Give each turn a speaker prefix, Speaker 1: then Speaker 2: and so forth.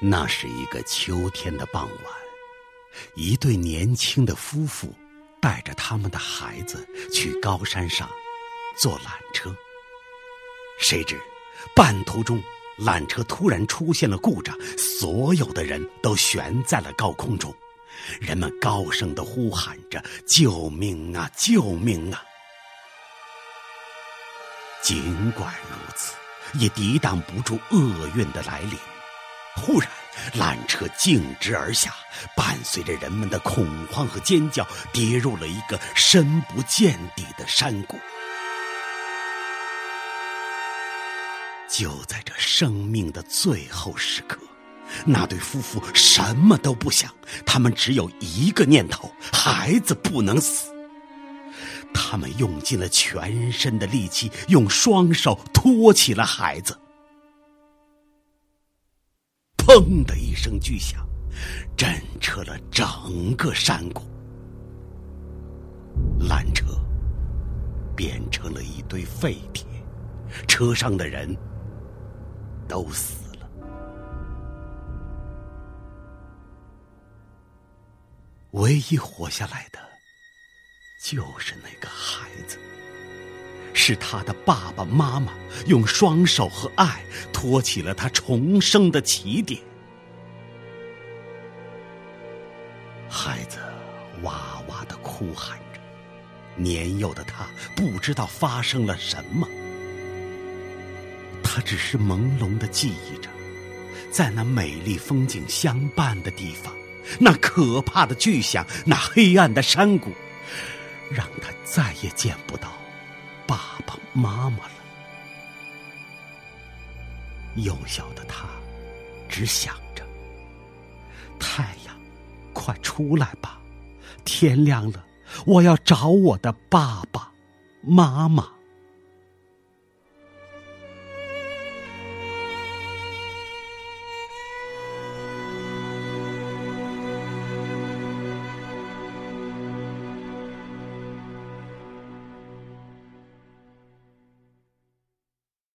Speaker 1: 那是一个秋天的傍晚，一对年轻的夫妇带着他们的孩子去高山上坐缆车。谁知半途中，缆车突然出现了故障，所有的人都悬在了高空中，人们高声的呼喊着：“救命啊！救命啊！”尽管如此，也抵挡不住厄运的来临。忽然，缆车径直而下，伴随着人们的恐慌和尖叫，跌入了一个深不见底的山谷。就在这生命的最后时刻，那对夫妇什么都不想，他们只有一个念头：孩子不能死。他们用尽了全身的力气，用双手托起了孩子。砰的一声巨响，震彻了整个山谷。缆车变成了一堆废铁，车上的人都死了。唯一活下来的，就是那个孩子。是他的爸爸妈妈用双手和爱托起了他重生的起点。孩子哇哇的哭喊着，年幼的他不知道发生了什么，他只是朦胧的记忆着，在那美丽风景相伴的地方，那可怕的巨响，那黑暗的山谷，让他再也见不到。爸爸妈妈了。幼小的他，只想着：太阳，快出来吧！天亮了，我要找我的爸爸妈妈。